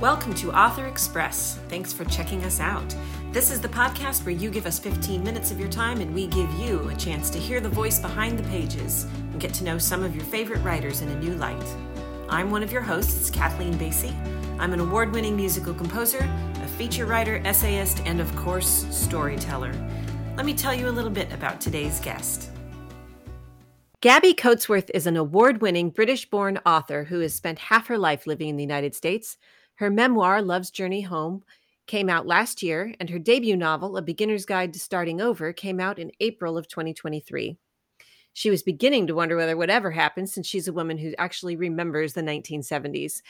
Welcome to Author Express. Thanks for checking us out. This is the podcast where you give us 15 minutes of your time and we give you a chance to hear the voice behind the pages and get to know some of your favorite writers in a new light. I'm one of your hosts, Kathleen Basi. I'm an award winning musical composer, a feature writer, essayist, and of course, storyteller. Let me tell you a little bit about today's guest. Gabi Coatsworth is an award winning British born author who has spent half her life living in the United States. Her memoir, Love's Journey Home, came out last year, and her debut novel, A Beginner's Guide to Starting Over, came out in April of 2023. She was beginning to wonder whether whatever happened since she's a woman who actually remembers the 1970s.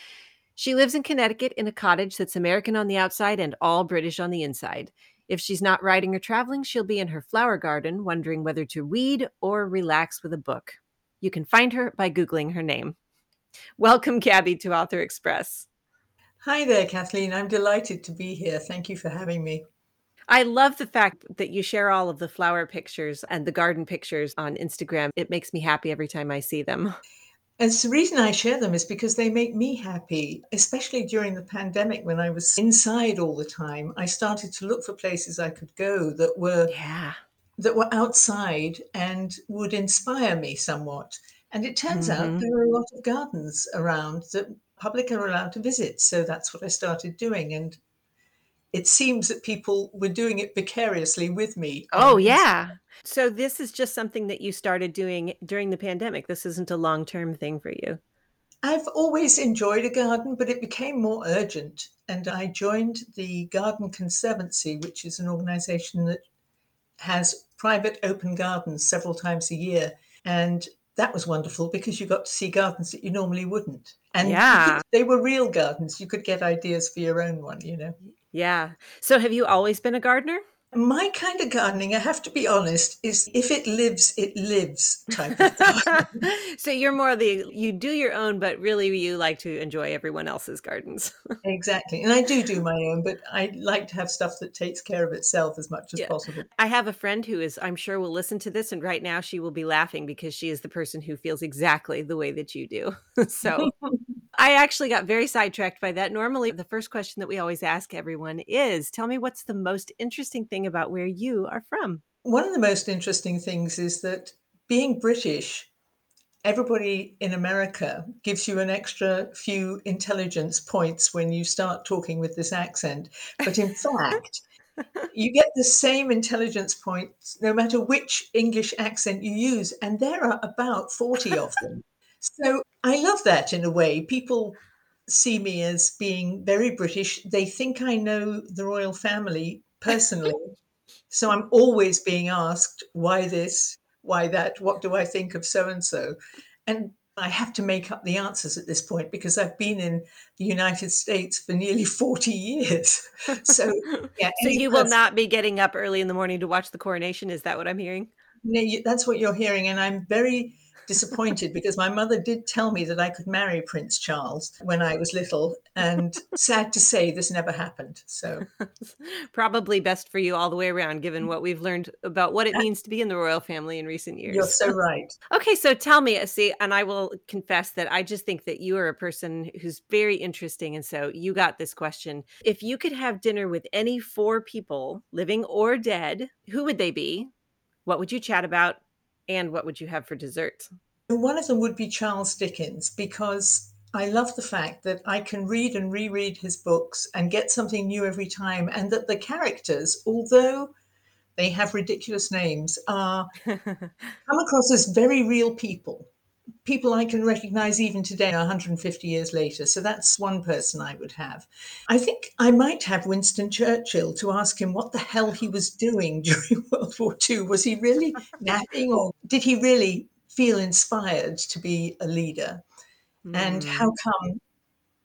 She lives in Connecticut in a cottage that's American on the outside and all British on the inside. If she's not writing or traveling, she'll be in her flower garden wondering whether to read or relax with a book. You can find her by Googling her name. Welcome, Gabi, to Author Express. Hi there, Kathleen. I'm delighted to be here. Thank you for having me. I love the fact that you share all of the flower pictures and the garden pictures on Instagram. It makes me happy every time I see them. And the reason I share them is because they make me happy, especially during the pandemic when I was inside all the time. I started to look for places I could go that were Yeah. that were outside and would inspire me somewhat. And it turns out hmm there are a lot of gardens around that public are allowed to visit. So that's what I started doing. And it seems that people were doing it vicariously with me Oh, yeah. So this is just something that you started doing during the pandemic. This isn't a long term thing for you. I've always enjoyed a garden, but it became more urgent. And I joined the Garden Conservancy, which is an organization that has private open gardens several times a year. And that was wonderful because you got to see gardens that you normally wouldn't. And you could, Yeah. they were real gardens. You could get ideas for your own one, you know. Yeah. So have you always been a gardener? My kind of gardening, I have to be honest, is if it lives, it lives type of so you're more the you do your own, but really you like to enjoy everyone else's gardens. Exactly. And I do do my own, but I like to have stuff that takes care of itself as much as Yeah. possible. I have a friend who is, I'm sure, will listen to this, and right now she will be laughing because she is the person who feels exactly the way that you do. so I actually got very sidetracked by that. Normally, the first question that we always ask everyone is Tell me what's the most interesting thing about where you are from? One of the most interesting things is that being British, everybody in America gives you an extra few intelligence points when you start talking with this accent. But in fact, you get the same intelligence points no matter which English accent you use. And there are about 40 of them. So I love that in a way. People see me as being very British. They think I know the royal family personally. So I'm always being asked, why this? Why that? What do I think of so and so? And I have to make up the answers at this point because I've been in the United States for nearly 40 years. So, yeah, so you will not be getting up early in the morning to watch the coronation. Is that what I'm hearing? no, you- that's what you're hearing. And I'm very disappointed because my mother did tell me that I could marry Prince Charles when I was little. And sad to say, this never happened. So, Probably best for you all the way around, given what we've learned about what it means to be in the royal family in recent years. you're so right. Okay, so tell me, uh, see, and I will confess that I just think that you are a person who's very interesting. And so you got this question. If you could have dinner with any four people, living or dead, who would they be? What would you chat about? And what would you have for dessert? One of them would be Charles Dickens because I love the fact that I can read and reread his books and get something new every time, and that the characters, although they have ridiculous names, are come across as very real people. People I can recognize even today, 150 years later. So that's one person I would have. I think I might have Winston Churchill to ask him what the hell he was doing during World War II. Was he really napping or did he really feel inspired to be a leader? And Hmm. how come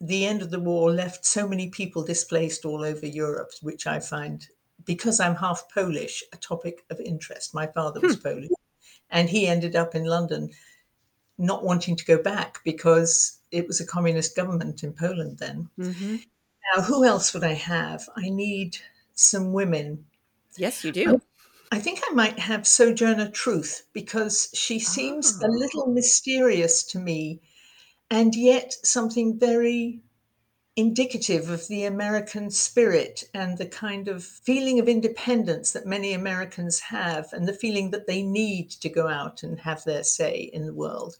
the end of the war left so many people displaced all over Europe, which I find, because I'm half Polish, a topic of interest. My father was Hmm. Polish, and he ended up in London not wanting to go back because it was a communist government in Poland then. Mhm. Now, who else would I have? I need some women. Yes, you do. I think I might have Sojourner Truth because she seems a Oh. little mysterious to me and yet something very indicative of the American spirit and the kind of feeling of independence that many Americans have, and the feeling that they need to go out and have their say in the world.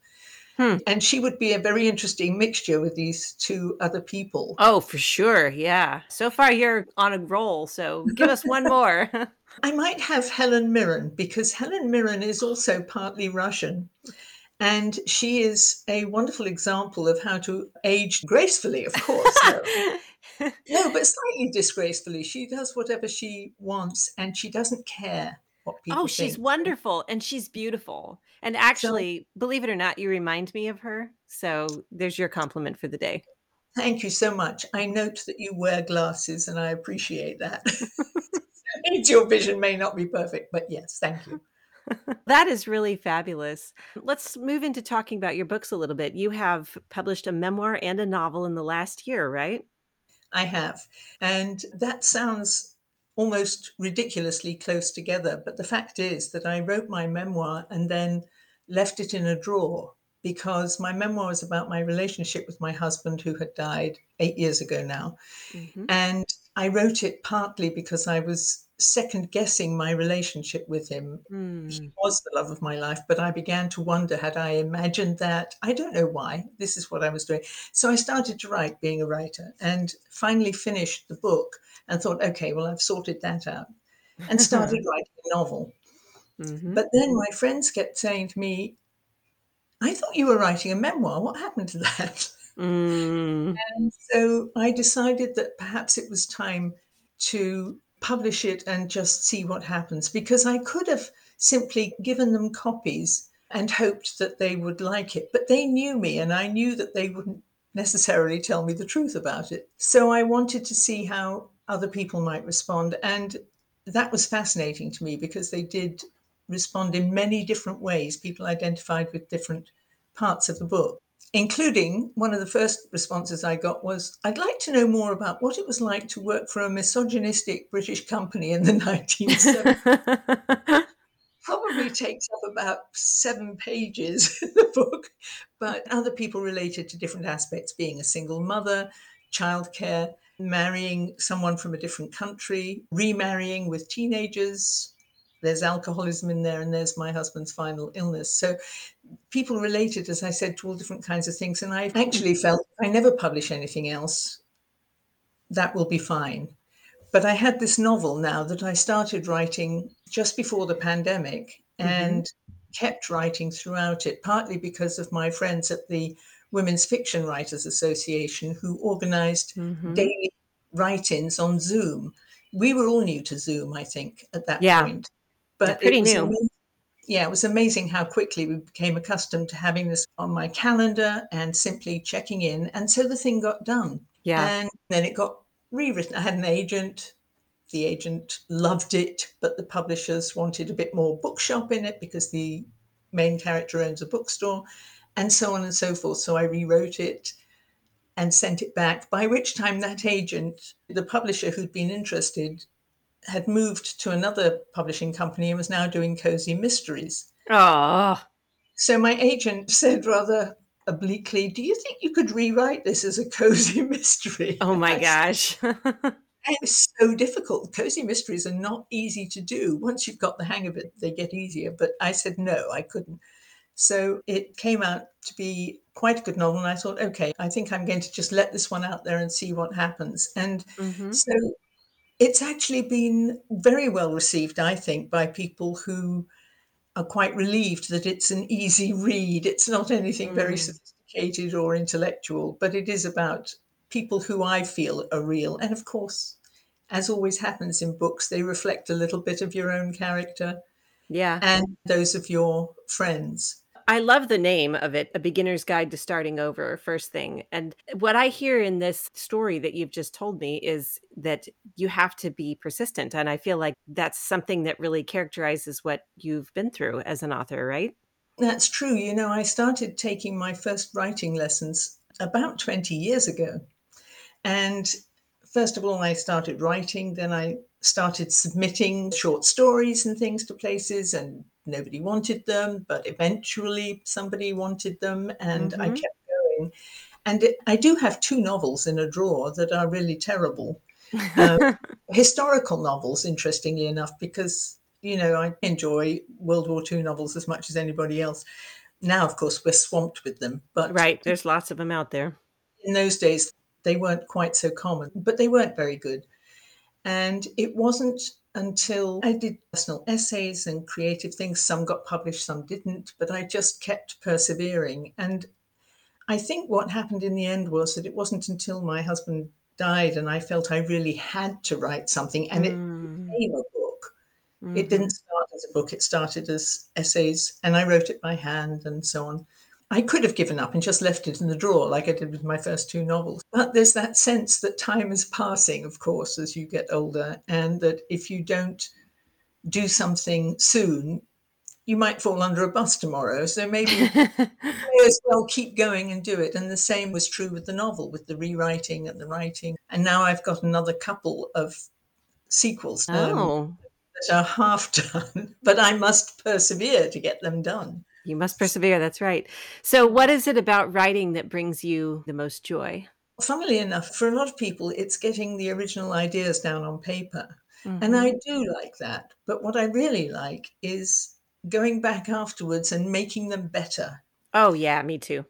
Hmm. And she would be a very interesting mixture with these two other people. Oh, for sure. Yeah. So far, you're on a roll. So give us one more. I might have Helen Mirren because Helen Mirren is also partly Russian. And she is a wonderful example of how to age gracefully, of course. No. no, but slightly disgracefully. She does whatever she wants and she doesn't care what people Oh, she's think. wonderful and she's beautiful. And So actually, believe it or not, you remind me of her. So there's your compliment for the day. thank you so much. I note that you wear glasses and I appreciate that. Your vision may not be perfect, but yes, thank you. That is really fabulous. Let's move into talking about your books a little bit. You have published a memoir and a novel in the last year, right? I have. And that sounds almost ridiculously close together. But the fact is that I wrote my memoir and then left it in a drawer because my memoir is about my relationship with my husband who had died eight years ago now. Mhm. And I wrote it partly because I was second guessing my relationship with him. He Mm. was the love of my life, but I began to wonder had I imagined that? I don't know why. This is what I was doing. So I started to write, being a writer, and finally finished the book and thought, okay, well, I've sorted that out, and started writing a novel. Mhm. But then my friends kept saying to me, I thought you were writing a memoir. What happened to that? Mm. And so I decided that perhaps it was time to publish it and just see what happens because I could have simply given them copies and hoped that they would like it. But they knew me and I knew that they wouldn't necessarily tell me the truth about it. So I wanted to see how other people might respond. And that was fascinating to me because they did respond in many different ways. People identified with different parts of the book including one of the first responses I got was, I'd like to know more about what it was like to work for a misogynistic British company in the 1970s. Probably takes up about seven pages in the book, but other people related to different aspects being a single mother, childcare, marrying someone from a different country, remarrying with teenagers. There's alcoholism in there, and there's my husband's final illness. So people related, as I said, to all different kinds of things. And I actually felt if I never publish anything else, that will be fine. But I had this novel now that I started writing just before the pandemic and kept writing throughout it, partly because of my friends at the Women's Fiction Writers Association who organized Mhm. daily write ins on Zoom. We were all new to Zoom, I think, at that Yeah. point. Yeah, But pretty it was new. Yeah, it was amazing how quickly we became accustomed to having this on my calendar and simply checking in. And so the thing got done. Yeah. And then it got rewritten. I had an agent. The agent loved it, but the publishers wanted a bit more bookshop in it because the main character owns a bookstore, and so on and so forth. So I rewrote it and sent it back, by which time that agent, the publisher who'd been interested, had moved to another publishing company and was now doing cozy mysteries. Ah. So my agent said rather obliquely, Do you think you could rewrite this as a cozy mystery? oh my I gosh. It's so difficult. Cozy mysteries are not easy to do. Once you've got the hang of it, they get easier. But I said, No, I couldn't. So it came out to be quite a good novel. And I thought, okay, I think I'm going to just let this one out there and see what happens. And Mhm. so it's actually been very well received, I think, by people who are quite relieved that it's an easy read. It's not anything very Mm. sophisticated or intellectual, but it is about people who I feel are real. And of course, as always happens in books, they reflect a little bit of your own character Yeah. and those of your friends. I love the name of it, A Beginner's Guide to Starting Over, first thing. And what I hear in this story that you've just told me is that you have to be persistent. And I feel like that's something that really characterizes what you've been through as an author, right? That's true. You know, I started taking my first writing lessons about 20 years ago. And first of all, I started writing, then I started submitting short stories and things to places, and nobody wanted them. But eventually, somebody wanted them, and I Mhm. kept going. And it, I do have two novels in a drawer that are really terrible. Um, historical novels, interestingly enough, because, you know, I enjoy World War II novels as much as anybody else. Now, of course, we're swamped with them. But right, there's lots of them out there. In those days, they weren't quite so common, but they weren't very good. And it wasn't until I did personal essays and creative things. Some got published, some didn't, but I just kept persevering. And I think what happened in the end was that it wasn't until my husband died and I felt I really had to write something and it mm. became a book. Mm-hmm. It didn't start as a book, it started as essays and I wrote it by hand and so on. I could have given up and just left it in the drawer like I did with my first two novels. But there's that sense that time is passing, of course, as you get older, and that if you don't do something soon, you might fall under a bus tomorrow. So maybe may as well keep going and do it. And the same was true with the novel, with the rewriting and the writing. And now I've got another couple of sequels um, oh. that are half done, but I must persevere to get them done. You must persevere. That's right. So, what is it about writing that brings you the most joy? Funnily enough, for a lot of people, it's getting the original ideas down on paper. Mm-hmm. And I do like that. But what I really like is going back afterwards and making them better. Oh, yeah, me too.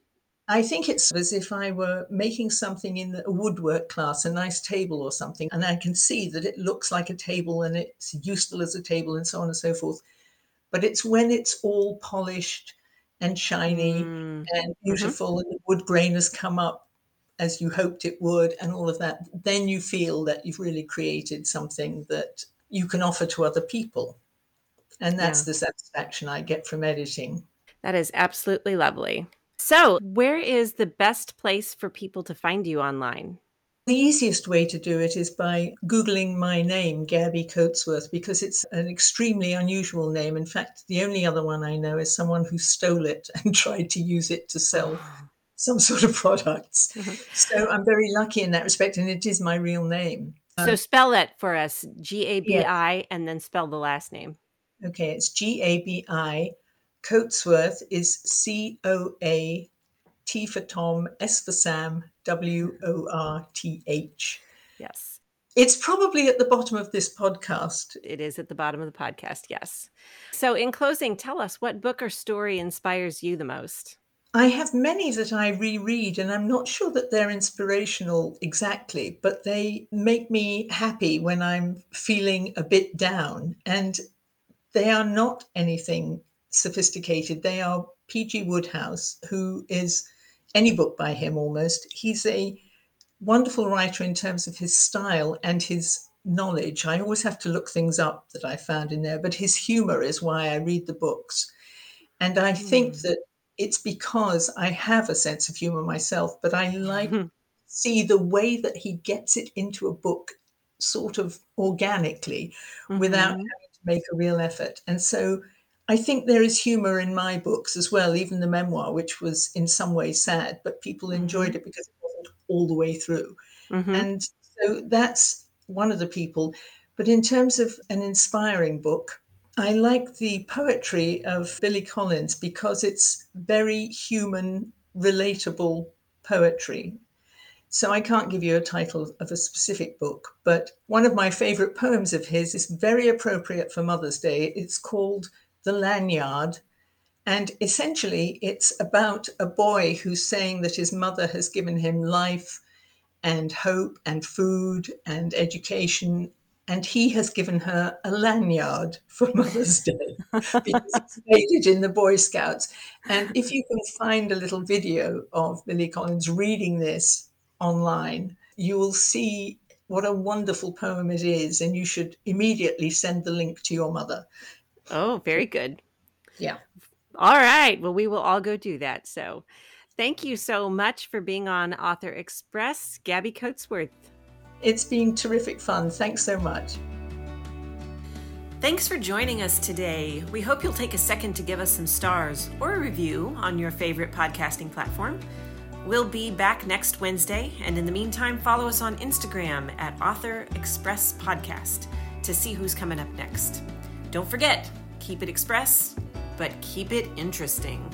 I think it's as if I were making something in a woodwork class, a nice table or something, and I can see that it looks like a table and it's useful as a table and so on and so forth but it's when it's all polished and shiny mm. and mm-hmm. beautiful mm-hmm. and the wood grain has come up as you hoped it would and all of that then you feel that you've really created something that you can offer to other people and that's yeah. the satisfaction i get from editing that is absolutely lovely so where is the best place for people to find you online the easiest way to do it is by Googling my name, Gabi Coatsworth, because it's an extremely unusual name. In fact, the only other one I know is someone who stole it and tried to use it to sell some sort of products. so I'm very lucky in that respect, and it is my real name. So um, spell that for us G A B I yeah. and then spell the last name. Okay, it's G A B I. Coatsworth is C O A T for Tom, S for Sam, W O R T H. Yes. It's probably at the bottom of this podcast. It is at the bottom of the podcast, yes. So, in closing, tell us what book or story inspires you the most? I have many that I reread, and I'm not sure that they're inspirational exactly, but they make me happy when I'm feeling a bit down. And they are not anything sophisticated. They are P.G. Wodehouse, who is any book by him almost. He's a wonderful writer in terms of his style and his knowledge. I always have to look things up that I found in there, but his humor is why I read the books. And I mm. think hmm. that it's because I have a sense of humor myself, but I like mm-hmm. see the way that he gets it into a book sort of organically mm-hmm. without having to make a real effort. And so I think there is humor in my books as well, even the memoir, which was in some way sad, but people mm-hmm. enjoyed it because it wasn't all the way through. Mm-hmm. And so that's one of the people. But in terms of an inspiring book, I like the poetry of Billy Collins because it's very human, relatable poetry. So I can't give you a title of a specific book, but one of my favorite poems of his is very appropriate for Mother's Day. It's called the lanyard. And essentially, it's about a boy who's saying that his mother has given him life and hope and food and education. And he has given her a lanyard for Mother's Day because it's made it in the Boy Scouts. And if you can find a little video of Billy Collins reading this online, you will see what a wonderful poem it is. And you should immediately send the link to your mother Oh, very good. Yeah. All right. Well, we will all go do that. So thank you so much for being on Author Express, Gabi Coatsworth. It's been terrific fun. Thanks so much. Thanks for joining us today. We hope you'll take a second to give us some stars or a review on your favorite podcasting platform. We'll be back next Wednesday, and in the meantime, follow us on Instagram at Author Express Podcast to see who's coming up next. Don't forget, keep it express, but keep it interesting.